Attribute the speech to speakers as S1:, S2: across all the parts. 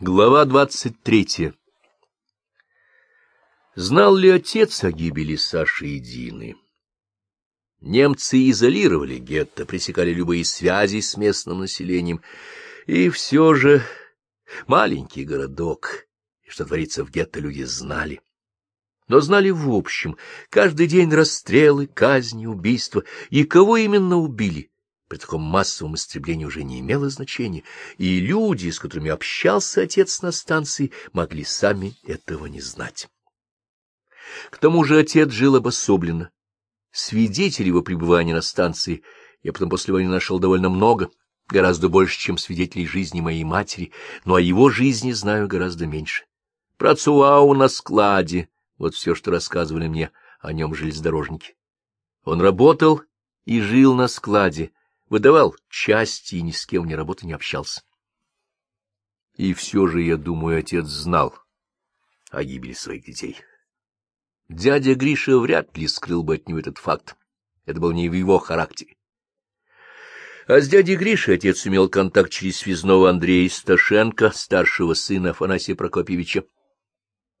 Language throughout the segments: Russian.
S1: Глава двадцать третья. Знал ли отец о гибели Саши и Дины? Немцы изолировали гетто, пресекали любые связи с местным населением, и все же маленький городок, что творится в гетто, люди знали. Но знали в общем, каждый день расстрелы, казни, убийства, и кого именно убили — при таком массовом истреблении уже не имело значения, и люди, с которыми общался отец на станции, могли сами этого не знать. К тому же отец жил обособленно. Свидетелей его пребывания на станции я потом после войны нашел довольно много, гораздо больше, чем свидетелей жизни моей матери, но о его жизни знаю гораздо меньше. Про Цуау на складе, вот все, что рассказывали мне о нем железнодорожники. Он работал и жил на складе, выдавал части и ни с кем ни работы не общался. И все же, я думаю, отец знал о гибели своих детей. Дядя Гриша вряд ли скрыл бы от него этот факт. Это был не в его характере. А с дядей Гришей отец имел контакт через связного Андрея Сташенко, старшего сына Афанасия Прокопьевича.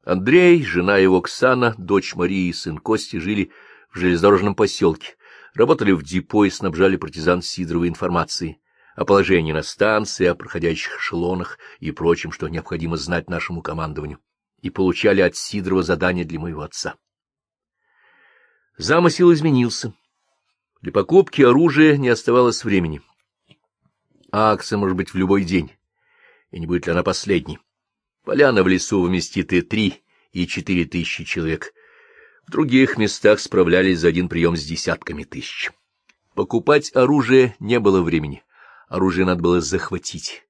S1: Андрей, жена его Оксана, дочь Марии и сын Кости жили в железнодорожном поселке, работали в депо и снабжали партизан Сидоровой информацией о положении на станции, о проходящих эшелонах и прочем, что необходимо знать нашему командованию, и получали от Сидорова задания для моего отца. Замысел изменился. Для покупки оружия не оставалось времени. Акция может быть в любой день, и не будет ли она последней. Поляна в лесу вместит и три, и четыре тысячи человек, в других местах справлялись за один прием с десятками тысяч. Покупать оружие не было времени. Оружие надо было захватить.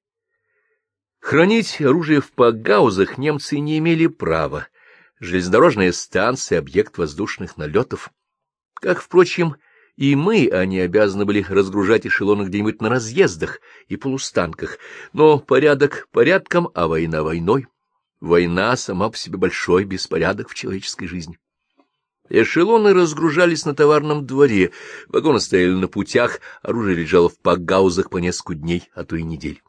S1: Хранить оружие в пагаузах немцы не имели права. Железнодорожная станция — объект воздушных налетов. Как, впрочем, и мы, они обязаны были разгружать эшелоны где-нибудь на разъездах и полустанках. Но порядок порядком, а война войной. Война сама по себе большой беспорядок в человеческой жизни. Эшелоны разгружались на товарном дворе, вагоны стояли на путях, оружие лежало в пагаузах по несколько дней, а то и недель.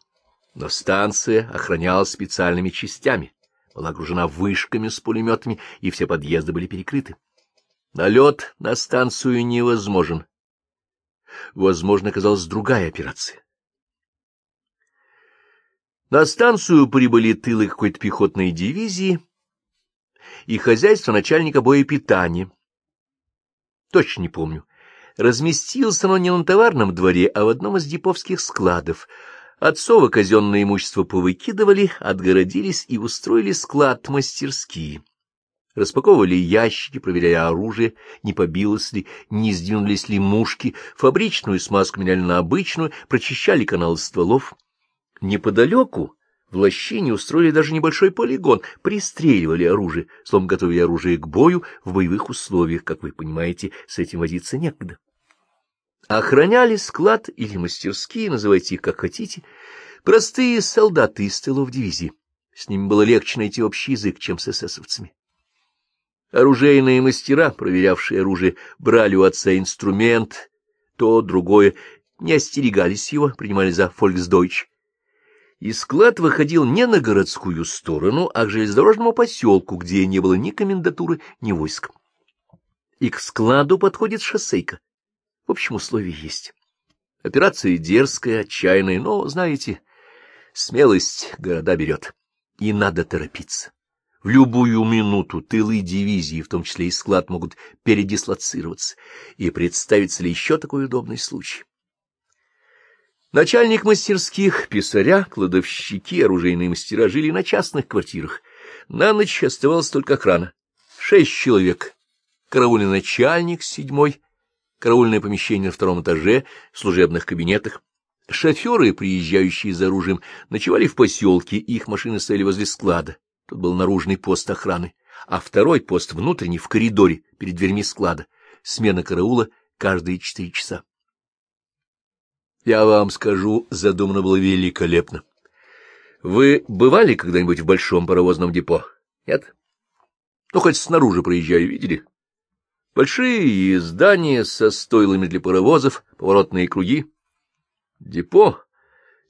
S1: Но станция охранялась специальными частями, была окружена вышками с пулеметами, и все подъезды были перекрыты. Налет на станцию невозможен. Возможно, оказалась другая операция. На станцию прибыли тылы какой-то пехотной дивизии — и хозяйство начальника боепитания. Точно не помню. Разместился оно не на товарном дворе, а в одном из деповских складов. Отцово казенное имущество повыкидывали, отгородились и устроили склад-мастерские. Распаковывали ящики, проверяя оружие, не побилось ли, не сдвинулись ли мушки, фабричную смазку меняли на обычную, прочищали каналы стволов. Неподалеку в лощине устроили даже небольшой полигон, пристреливали оружие, словом, готовили оружие к бою в боевых условиях, как вы понимаете, с этим возиться некогда. Охраняли склад или мастерские, называйте их как хотите, простые солдаты из тылов дивизии. С ними было легче найти общий язык, чем с эсэсовцами. Оружейные мастера, проверявшие оружие, брали у отца инструмент, то, другое, не остерегались его, принимали за фольксдойч и склад выходил не на городскую сторону, а к железнодорожному поселку, где не было ни комендатуры, ни войск. И к складу подходит шоссейка. В общем, условия есть. Операция дерзкая, отчаянная, но, знаете, смелость города берет. И надо торопиться. В любую минуту тылы дивизии, в том числе и склад, могут передислоцироваться. И представится ли еще такой удобный случай? Начальник мастерских, писаря, кладовщики, оружейные мастера жили на частных квартирах. На ночь оставалась только охрана. Шесть человек. Караульный начальник, седьмой, караульное помещение на втором этаже, в служебных кабинетах. Шоферы, приезжающие за оружием, ночевали в поселке, их машины стояли возле склада. Тут был наружный пост охраны, а второй пост внутренний, в коридоре, перед дверьми склада. Смена караула каждые четыре часа. Я вам скажу, задумано было великолепно. Вы бывали когда-нибудь в большом паровозном депо? Нет? Ну, хоть снаружи проезжаю, видели? Большие здания со стойлами для паровозов, поворотные круги. Депо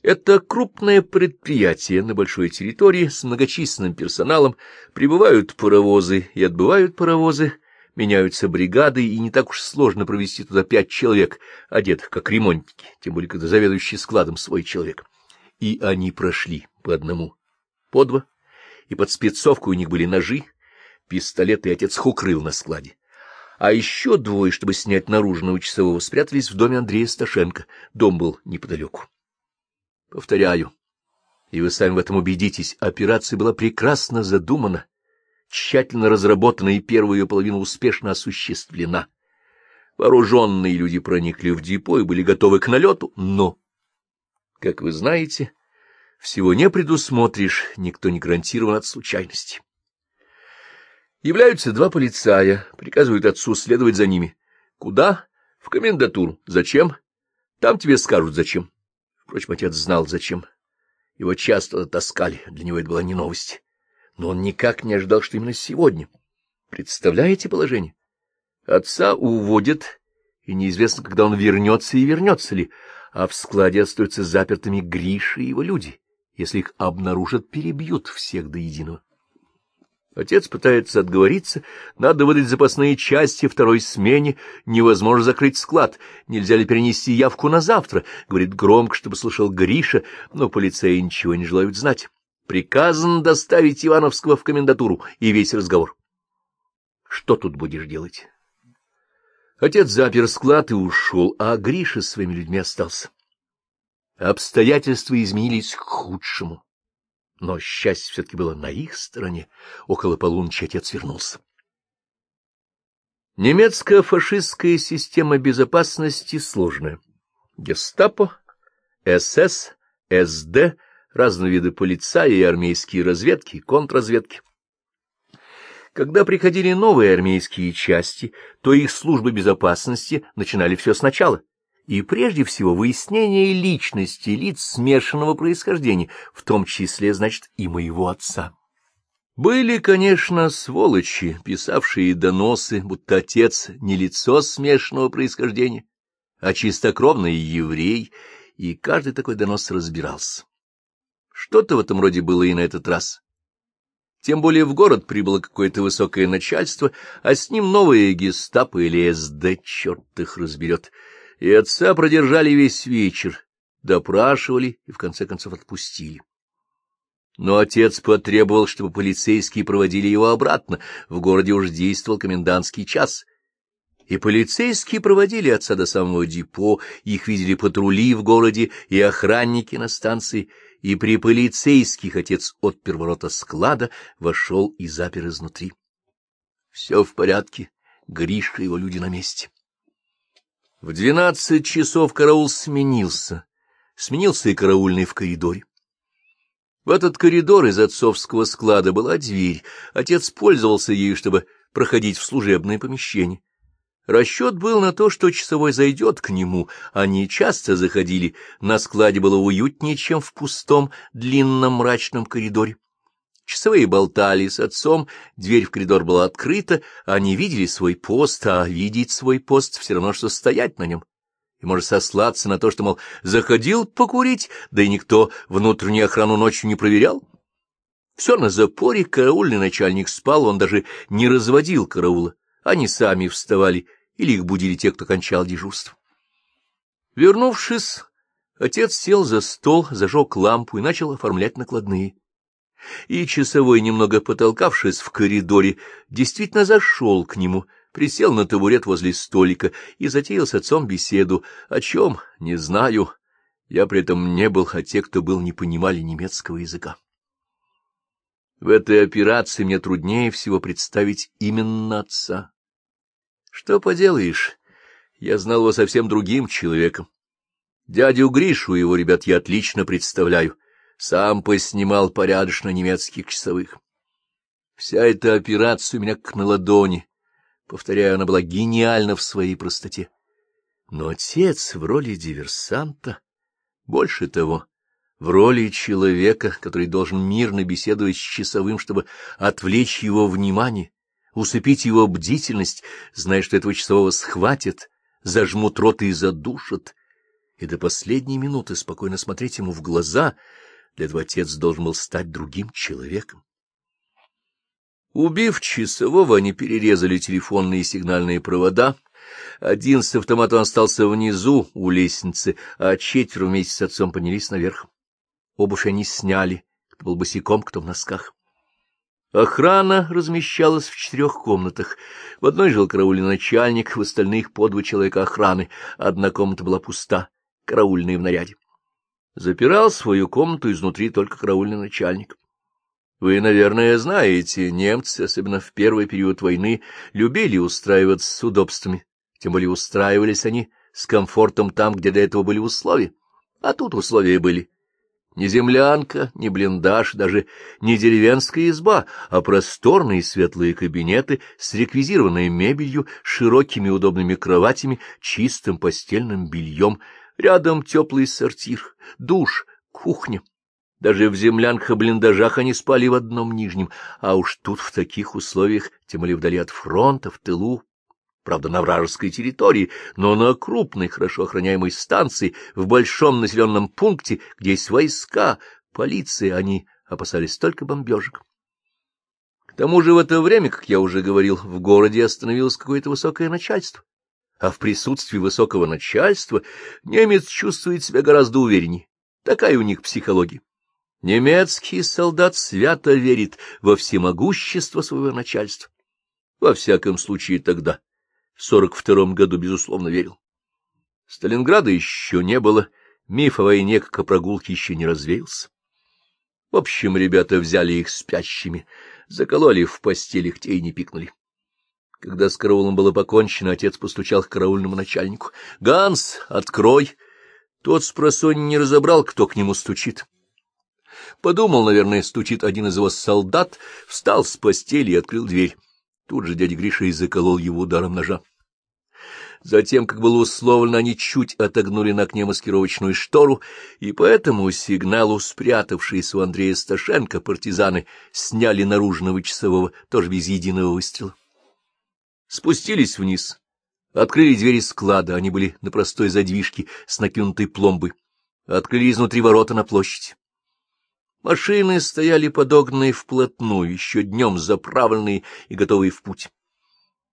S1: Это крупное предприятие на большой территории с многочисленным персоналом, прибывают паровозы и отбывают паровозы, меняются бригады, и не так уж сложно провести туда пять человек, одетых как ремонтники, тем более когда заведующий складом свой человек. И они прошли по одному, по два, и под спецовку у них были ножи, пистолеты, и отец их на складе. А еще двое, чтобы снять наружного часового, спрятались в доме Андрея Сташенко. Дом был неподалеку. Повторяю, и вы сами в этом убедитесь, операция была прекрасно задумана, тщательно разработана и первая ее половина успешно осуществлена. Вооруженные люди проникли в депо и были готовы к налету, но, как вы знаете, всего не предусмотришь, никто не гарантирован от случайности. Являются два полицая, приказывают отцу следовать за ними. Куда? В комендатуру. Зачем? Там тебе скажут, зачем. Впрочем, отец знал, зачем. Его часто таскали, для него это была не новость. Но он никак не ожидал, что именно сегодня. Представляете положение? Отца уводят, и неизвестно, когда он вернется и вернется ли, а в складе остаются запертыми Гриша и его люди. Если их обнаружат, перебьют всех до единого. Отец пытается отговориться, надо выдать запасные части второй смене, невозможно закрыть склад, нельзя ли перенести явку на завтра, говорит громко, чтобы слышал Гриша, но полицеи ничего не желают знать. Приказано доставить Ивановского в комендатуру, и весь разговор. Что тут будешь делать? Отец запер склад и ушел, а Гриша с своими людьми остался. Обстоятельства изменились к худшему. Но счастье все-таки было на их стороне. Около полуночи отец вернулся. Немецкая фашистская система безопасности сложная. Гестапо, СС, СД, разные виды полицаи и армейские разведки, контрразведки. Когда приходили новые армейские части, то их службы безопасности начинали все сначала и прежде всего выяснение личности лиц смешанного происхождения, в том числе, значит, и моего отца. Были, конечно, сволочи, писавшие доносы, будто отец не лицо смешанного происхождения, а чистокровный еврей, и каждый такой донос разбирался. Что-то в этом роде было и на этот раз. Тем более в город прибыло какое-то высокое начальство, а с ним новые гестапо или СД, черт их разберет — и отца продержали весь вечер, допрашивали и в конце концов отпустили. Но отец потребовал, чтобы полицейские проводили его обратно, в городе уже действовал комендантский час. И полицейские проводили отца до самого депо, их видели патрули в городе и охранники на станции, и при полицейских отец отпер ворота склада, вошел и запер изнутри. Все в порядке, Гришка и его люди на месте. В двенадцать часов караул сменился. Сменился и караульный в коридоре. В этот коридор из отцовского склада была дверь. Отец пользовался ею, чтобы проходить в служебное помещение. Расчет был на то, что часовой зайдет к нему. Они часто заходили. На складе было уютнее, чем в пустом, длинном мрачном коридоре. Часовые болтали с отцом, дверь в коридор была открыта, они видели свой пост, а видеть свой пост все равно, что стоять на нем. И может сослаться на то, что, мол, заходил покурить, да и никто внутреннюю охрану ночью не проверял. Все на запоре, караульный начальник спал, он даже не разводил караула. Они сами вставали, или их будили те, кто кончал дежурство. Вернувшись, отец сел за стол, зажег лампу и начал оформлять накладные и часовой, немного потолкавшись в коридоре, действительно зашел к нему, присел на табурет возле столика и затеял с отцом беседу. О чем? Не знаю. Я при этом не был, а те, кто был, не понимали немецкого языка. В этой операции мне труднее всего представить именно отца. Что поделаешь, я знал его совсем другим человеком. Дядю Гришу его ребят я отлично представляю сам поснимал порядочно немецких часовых. Вся эта операция у меня как на ладони. Повторяю, она была гениальна в своей простоте. Но отец в роли диверсанта, больше того, в роли человека, который должен мирно беседовать с часовым, чтобы отвлечь его внимание, усыпить его бдительность, зная, что этого часового схватят, зажмут рот и задушат, и до последней минуты спокойно смотреть ему в глаза. Для этого отец должен был стать другим человеком. Убив часового, они перерезали телефонные и сигнальные провода. Один с автоматом остался внизу, у лестницы, а четверо вместе с отцом поднялись наверх. Обувь они сняли, кто был босиком, кто в носках. Охрана размещалась в четырех комнатах. В одной жил караульный начальник, в остальных по два человека охраны. Одна комната была пуста, караульные в наряде. Запирал свою комнату изнутри только караульный начальник. Вы, наверное, знаете, немцы, особенно в первый период войны, любили устраиваться с удобствами. Тем более устраивались они с комфортом там, где до этого были условия. А тут условия были не землянка, не блиндаж, даже не деревенская изба, а просторные светлые кабинеты с реквизированной мебелью, широкими удобными кроватями, чистым постельным бельем, рядом теплый сортир, душ, кухня. Даже в землянках и блиндажах они спали в одном нижнем, а уж тут в таких условиях, тем более вдали от фронта, в тылу, правда, на вражеской территории, но на крупной, хорошо охраняемой станции, в большом населенном пункте, где есть войска, полиция, они опасались только бомбежек. К тому же в это время, как я уже говорил, в городе остановилось какое-то высокое начальство, а в присутствии высокого начальства немец чувствует себя гораздо увереннее. Такая у них психология. Немецкий солдат свято верит во всемогущество своего начальства. Во всяком случае тогда в сорок втором году, безусловно, верил. Сталинграда еще не было, миф о войне, как о прогулке, еще не развеялся. В общем, ребята взяли их спящими, закололи в постелях, те и не пикнули. Когда с караулом было покончено, отец постучал к караульному начальнику. — Ганс, открой! Тот с просонья не разобрал, кто к нему стучит. Подумал, наверное, стучит один из его солдат, встал с постели и открыл дверь. Тут же дядя Гриша и заколол его ударом ножа. Затем, как было условлено, они чуть отогнули на окне маскировочную штору, и по этому сигналу спрятавшиеся у Андрея Сташенко партизаны сняли наружного часового, тоже без единого выстрела. Спустились вниз, открыли двери склада, они были на простой задвижке с накинутой пломбой, открыли изнутри ворота на площадь. Машины стояли подогнанные вплотную, еще днем заправленные и готовые в путь.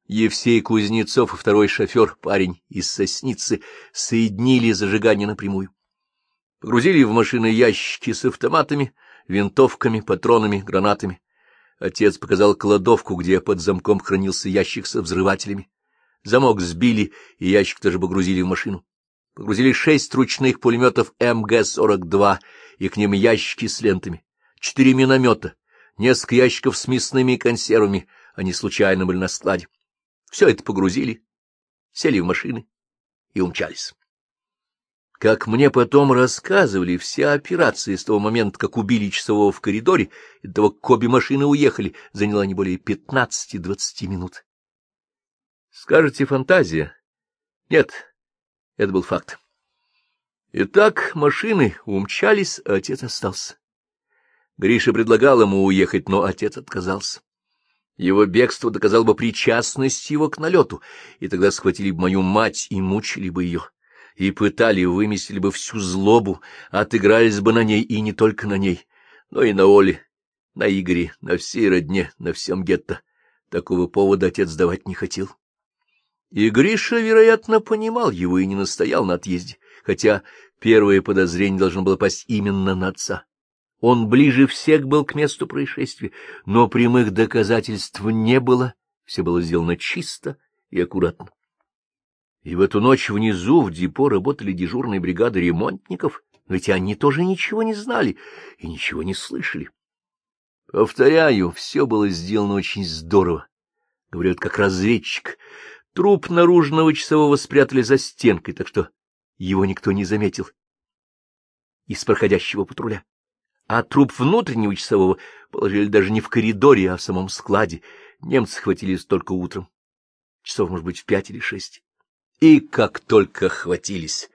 S1: Евсей Кузнецов и второй шофер, парень из Сосницы, соединили зажигание напрямую. Погрузили в машины ящики с автоматами, винтовками, патронами, гранатами. Отец показал кладовку, где под замком хранился ящик со взрывателями. Замок сбили, и ящик тоже погрузили в машину. Погрузили шесть ручных пулеметов МГ-42 и к ним ящики с лентами, четыре миномета, несколько ящиков с мясными консервами, они случайно были на складе. Все это погрузили, сели в машины и умчались. Как мне потом рассказывали, вся операция с того момента, как убили часового в коридоре, и до того, как обе машины уехали, заняла не более пятнадцати-двадцати минут. Скажете, фантазия? Нет, это был факт. Итак, машины умчались, а отец остался. Гриша предлагал ему уехать, но отец отказался. Его бегство доказало бы причастность его к налету, и тогда схватили бы мою мать и мучили бы ее, и пытали, выместили бы всю злобу, отыгрались бы на ней и не только на ней, но и на Оле, на Игоре, на всей родне, на всем гетто. Такого повода отец давать не хотел. И Гриша, вероятно, понимал его и не настоял на отъезде, хотя первое подозрение должно было пасть именно на отца. Он ближе всех был к месту происшествия, но прямых доказательств не было, все было сделано чисто и аккуратно. И в эту ночь внизу в депо работали дежурные бригады ремонтников, но ведь они тоже ничего не знали и ничего не слышали. Повторяю, все было сделано очень здорово. Говорят, как разведчик. Труп наружного часового спрятали за стенкой, так что его никто не заметил из проходящего патруля а труп внутреннего часового положили даже не в коридоре, а в самом складе. Немцы хватились только утром. Часов, может быть, в пять или шесть. И как только хватились,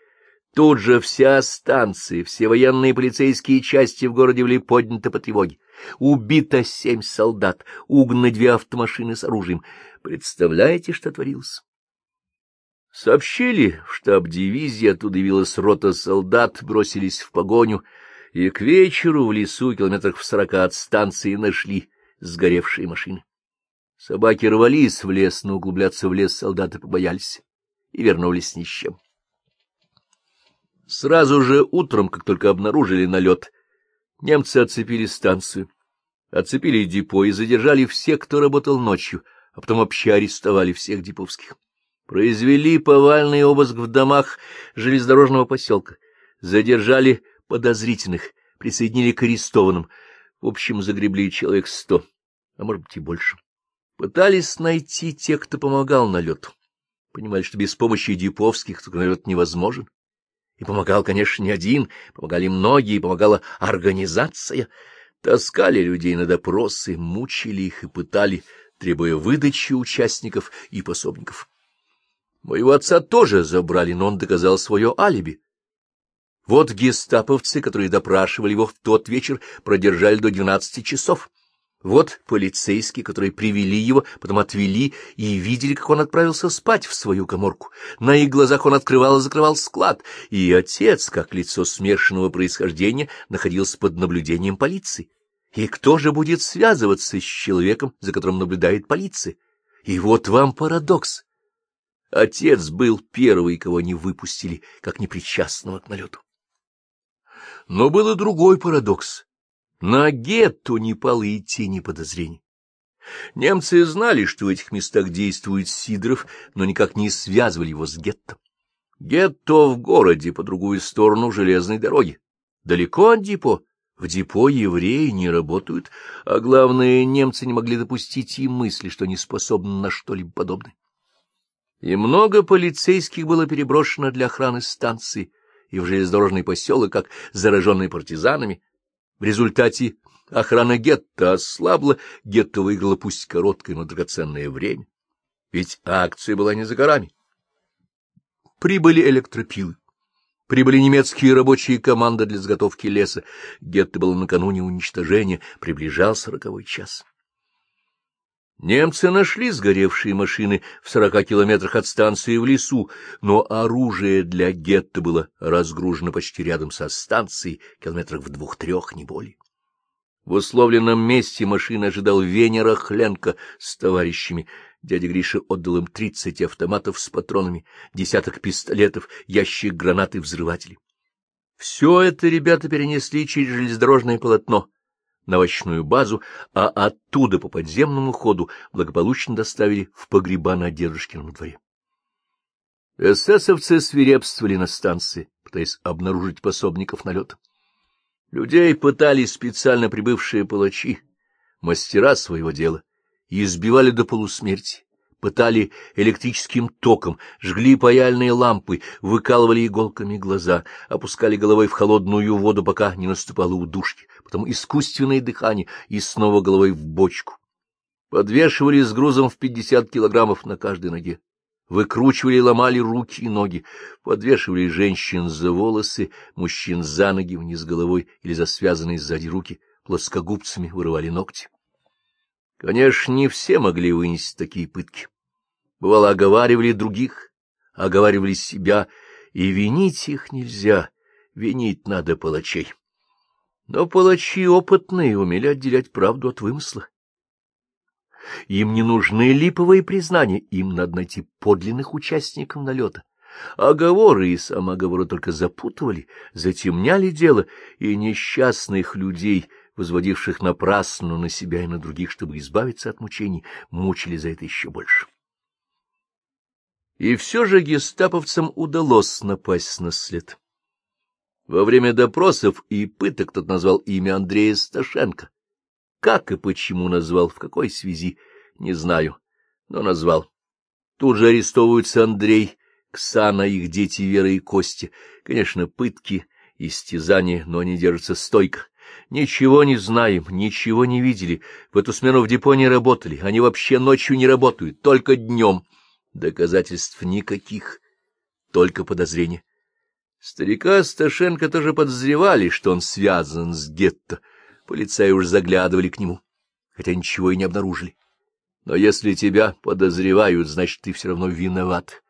S1: тут же вся станция, все военные и полицейские части в городе были подняты по тревоге. Убито семь солдат, угнаны две автомашины с оружием. Представляете, что творилось? Сообщили в штаб дивизии, оттуда явилась рота солдат, бросились в погоню, и к вечеру в лесу, километрах в сорока от станции, нашли сгоревшие машины. Собаки рвались в лес, но углубляться в лес солдаты побоялись и вернулись ни с чем. Сразу же утром, как только обнаружили налет, немцы оцепили станцию, оцепили депо и задержали всех, кто работал ночью, а потом вообще арестовали всех деповских. Произвели повальный обыск в домах железнодорожного поселка, задержали подозрительных, присоединили к арестованным. В общем, загребли человек сто, а может быть и больше. Пытались найти тех, кто помогал налету. Понимали, что без помощи Диповских такой налет невозможен. И помогал, конечно, не один, помогали многие, помогала организация. Таскали людей на допросы, мучили их и пытали, требуя выдачи участников и пособников. Моего отца тоже забрали, но он доказал свое алиби. Вот гестаповцы, которые допрашивали его в тот вечер, продержали до двенадцати часов. Вот полицейские, которые привели его, потом отвели и видели, как он отправился спать в свою коморку. На их глазах он открывал и закрывал склад, и отец, как лицо смешанного происхождения, находился под наблюдением полиции. И кто же будет связываться с человеком, за которым наблюдает полиция? И вот вам парадокс. Отец был первый, кого не выпустили, как непричастного к налету. Но был и другой парадокс. На гетто не пало и тени подозрений. Немцы знали, что в этих местах действует Сидоров, но никак не связывали его с гетто. Гетто в городе по другую сторону железной дороги. Далеко от депо. В депо евреи не работают, а главное, немцы не могли допустить и мысли, что не способны на что-либо подобное. И много полицейских было переброшено для охраны станции, и в железнодорожный поселок, как зараженные партизанами. В результате охрана гетто ослабла, гетто выиграла пусть короткое, но драгоценное время. Ведь акция была не за горами. Прибыли электропилы. Прибыли немецкие рабочие команды для заготовки леса. Гетто было накануне уничтожения, приближался роковой час. Немцы нашли сгоревшие машины в сорока километрах от станции в лесу, но оружие для гетто было разгружено почти рядом со станцией, километрах в двух-трех, не более. В условленном месте машины ожидал Венера Хленко с товарищами. Дядя Гриша отдал им тридцать автоматов с патронами, десяток пистолетов, ящик гранат и взрывателей. Все это ребята перенесли через железнодорожное полотно — на овощную базу, а оттуда по подземному ходу благополучно доставили в погреба на дедушкином дворе. Эсэсовцы свирепствовали на станции, пытаясь обнаружить пособников налета. Людей пытались специально прибывшие палачи, мастера своего дела, и избивали до полусмерти, пытали электрическим током, жгли паяльные лампы, выкалывали иголками глаза, опускали головой в холодную воду, пока не наступало удушье, потом искусственное дыхание и снова головой в бочку. Подвешивали с грузом в пятьдесят килограммов на каждой ноге. Выкручивали и ломали руки и ноги, подвешивали женщин за волосы, мужчин за ноги вниз головой или за связанные сзади руки, плоскогубцами вырывали ногти. Конечно, не все могли вынести такие пытки. Бывало, оговаривали других, оговаривали себя, и винить их нельзя, винить надо палачей. Но палачи опытные умели отделять правду от вымысла. Им не нужны липовые признания, им надо найти подлинных участников налета. Оговоры и самоговоры только запутывали, затемняли дело, и несчастных людей, возводивших напрасно на себя и на других, чтобы избавиться от мучений, мучили за это еще больше. И все же гестаповцам удалось напасть на след. Во время допросов и пыток тот назвал имя Андрея Сташенко. Как и почему назвал, в какой связи, не знаю, но назвал. Тут же арестовываются Андрей, Ксана, их дети Вера и Костя. Конечно, пытки, истязания, но они держатся стойко. Ничего не знаем, ничего не видели. В эту смену в депо не работали. Они вообще ночью не работают, только днем. Доказательств никаких, только подозрения. Старика Сташенко тоже подозревали, что он связан с гетто. Полицаи уж заглядывали к нему, хотя ничего и не обнаружили. Но если тебя подозревают, значит, ты все равно виноват.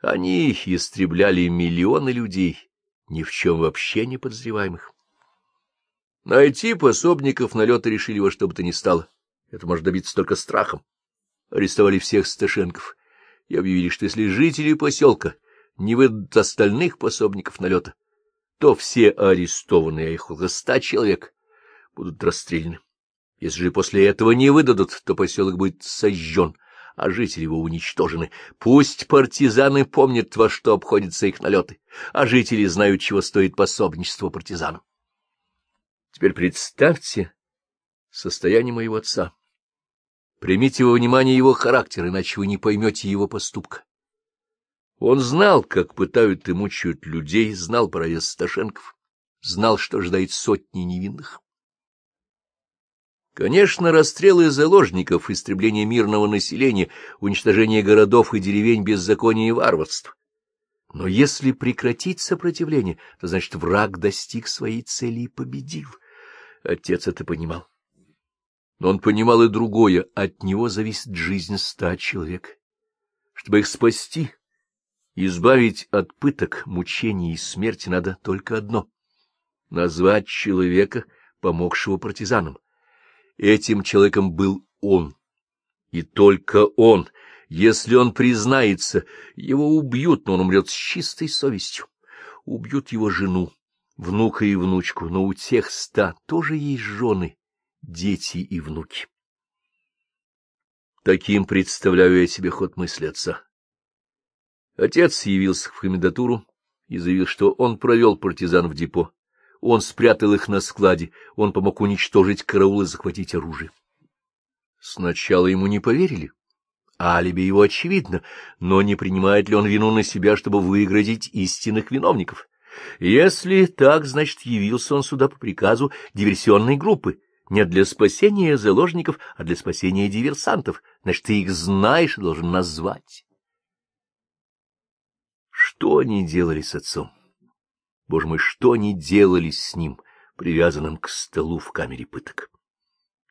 S1: Они истребляли миллионы людей, ни в чем вообще не подозреваемых. Найти пособников налета решили во что бы то ни стало. Это может добиться только страхом. Арестовали всех Сташенков и объявили, что если жители поселка не выдадут остальных пособников налета, то все арестованные, а их около ста человек, будут расстреляны. Если же после этого не выдадут, то поселок будет сожжен, а жители его уничтожены. Пусть партизаны помнят, во что обходятся их налеты, а жители знают, чего стоит пособничество партизанам. Теперь представьте состояние моего отца. Примите во внимание его характер, иначе вы не поймете его поступка. Он знал, как пытают и мучают людей, знал про арест знал, что ждает сотни невинных. Конечно, расстрелы заложников, истребление мирного населения, уничтожение городов и деревень, беззаконие и варварство. Но если прекратить сопротивление, то значит враг достиг своей цели и победил. Отец это понимал. Но он понимал и другое, от него зависит жизнь ста человек. Чтобы их спасти, избавить от пыток, мучений и смерти надо только одно — назвать человека, помогшего партизанам. Этим человеком был он. И только он. Если он признается, его убьют, но он умрет с чистой совестью. Убьют его жену, внука и внучку, но у тех ста тоже есть жены, дети и внуки. Таким представляю я себе ход мысли отца. Отец явился в комендатуру и заявил, что он провел партизан в депо. Он спрятал их на складе, он помог уничтожить караул и захватить оружие. Сначала ему не поверили. Алиби его очевидно, но не принимает ли он вину на себя, чтобы выградить истинных виновников? Если так, значит, явился он сюда по приказу диверсионной группы, не для спасения заложников, а для спасения диверсантов. Значит, ты их знаешь и должен назвать. Что они делали с отцом? Боже мой, что они делали с ним, привязанным к столу в камере пыток?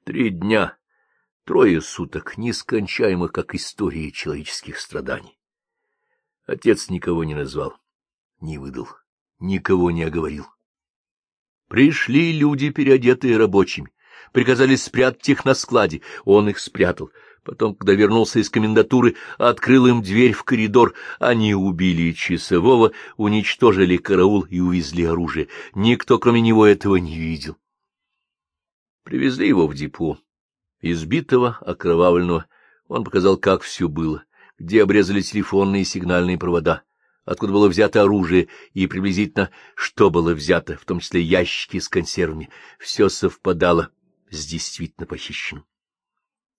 S1: Три дня, трое суток, нескончаемых, как история человеческих страданий. Отец никого не назвал, не выдал, никого не оговорил. Пришли люди, переодетые рабочими, приказали спрятать их на складе, он их спрятал — Потом, когда вернулся из комендатуры, открыл им дверь в коридор. Они убили часового, уничтожили караул и увезли оружие. Никто, кроме него, этого не видел. Привезли его в депо. Избитого, окровавленного. Он показал, как все было, где обрезали телефонные и сигнальные провода, откуда было взято оружие и приблизительно что было взято, в том числе ящики с консервами. Все совпадало с действительно похищенным.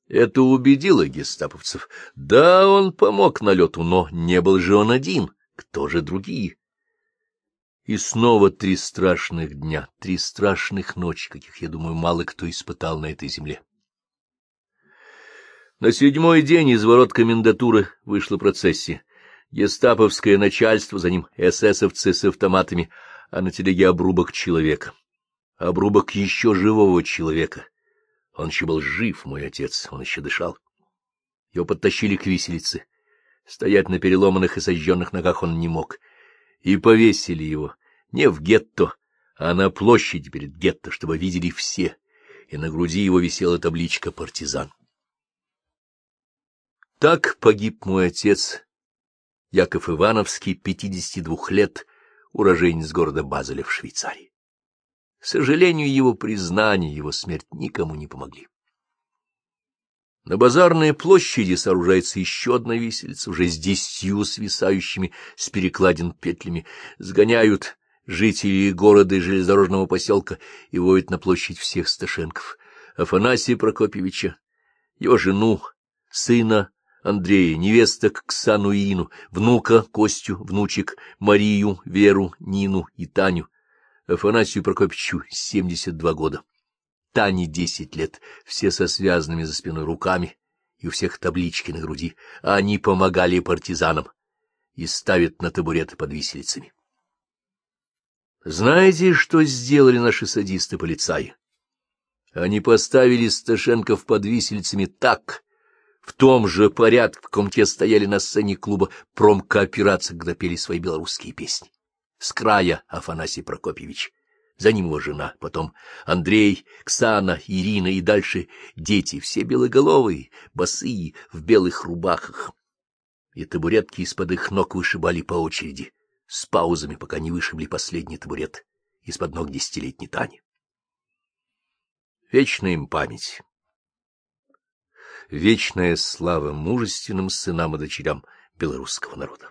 S1: Это убедило гестаповцев. Да, он помог налету, но не был же он один. Кто же другие? И снова три страшных дня, три страшных ночи, каких, я думаю, мало кто испытал на этой земле. На седьмой день из ворот комендатуры вышла процессия. Гестаповское начальство, за ним эсэсовцы с автоматами, а на телеге обрубок человека. Обрубок еще живого человека — он еще был жив, мой отец, он еще дышал. Его подтащили к виселице. Стоять на переломанных и сожженных ногах он не мог. И повесили его не в гетто, а на площади перед гетто, чтобы видели все, и на груди его висела табличка «Партизан». Так погиб мой отец, Яков Ивановский, 52 лет, уроженец города Базеля в Швейцарии. К сожалению, его признание, его смерть никому не помогли. На базарной площади сооружается еще одна виселица, уже с десятью свисающими с перекладин петлями. Сгоняют жители города и железнодорожного поселка и воют на площадь всех Сташенков. Афанасия Прокопьевича, его жену, сына Андрея, невесток Ксану и Ину, внука Костю, внучек Марию, Веру, Нину и Таню, Афанасию семьдесят два года. Тане десять лет, все со связанными за спиной руками, и у всех таблички на груди. А они помогали партизанам и ставят на табуреты под виселицами. Знаете, что сделали наши садисты-полицаи? Они поставили Сташенков под виселицами так, в том же порядке, в каком те стояли на сцене клуба промкооперации, когда пели свои белорусские песни. С края Афанасий Прокопьевич, за ним его жена, потом Андрей, Ксана, Ирина и дальше дети, все белоголовые, босые, в белых рубахах. И табуретки из-под их ног вышибали по очереди, с паузами, пока не вышибли последний табурет из-под ног десятилетней Тани. Вечная им память вечная слава мужественным сынам и дочерям белорусского народа.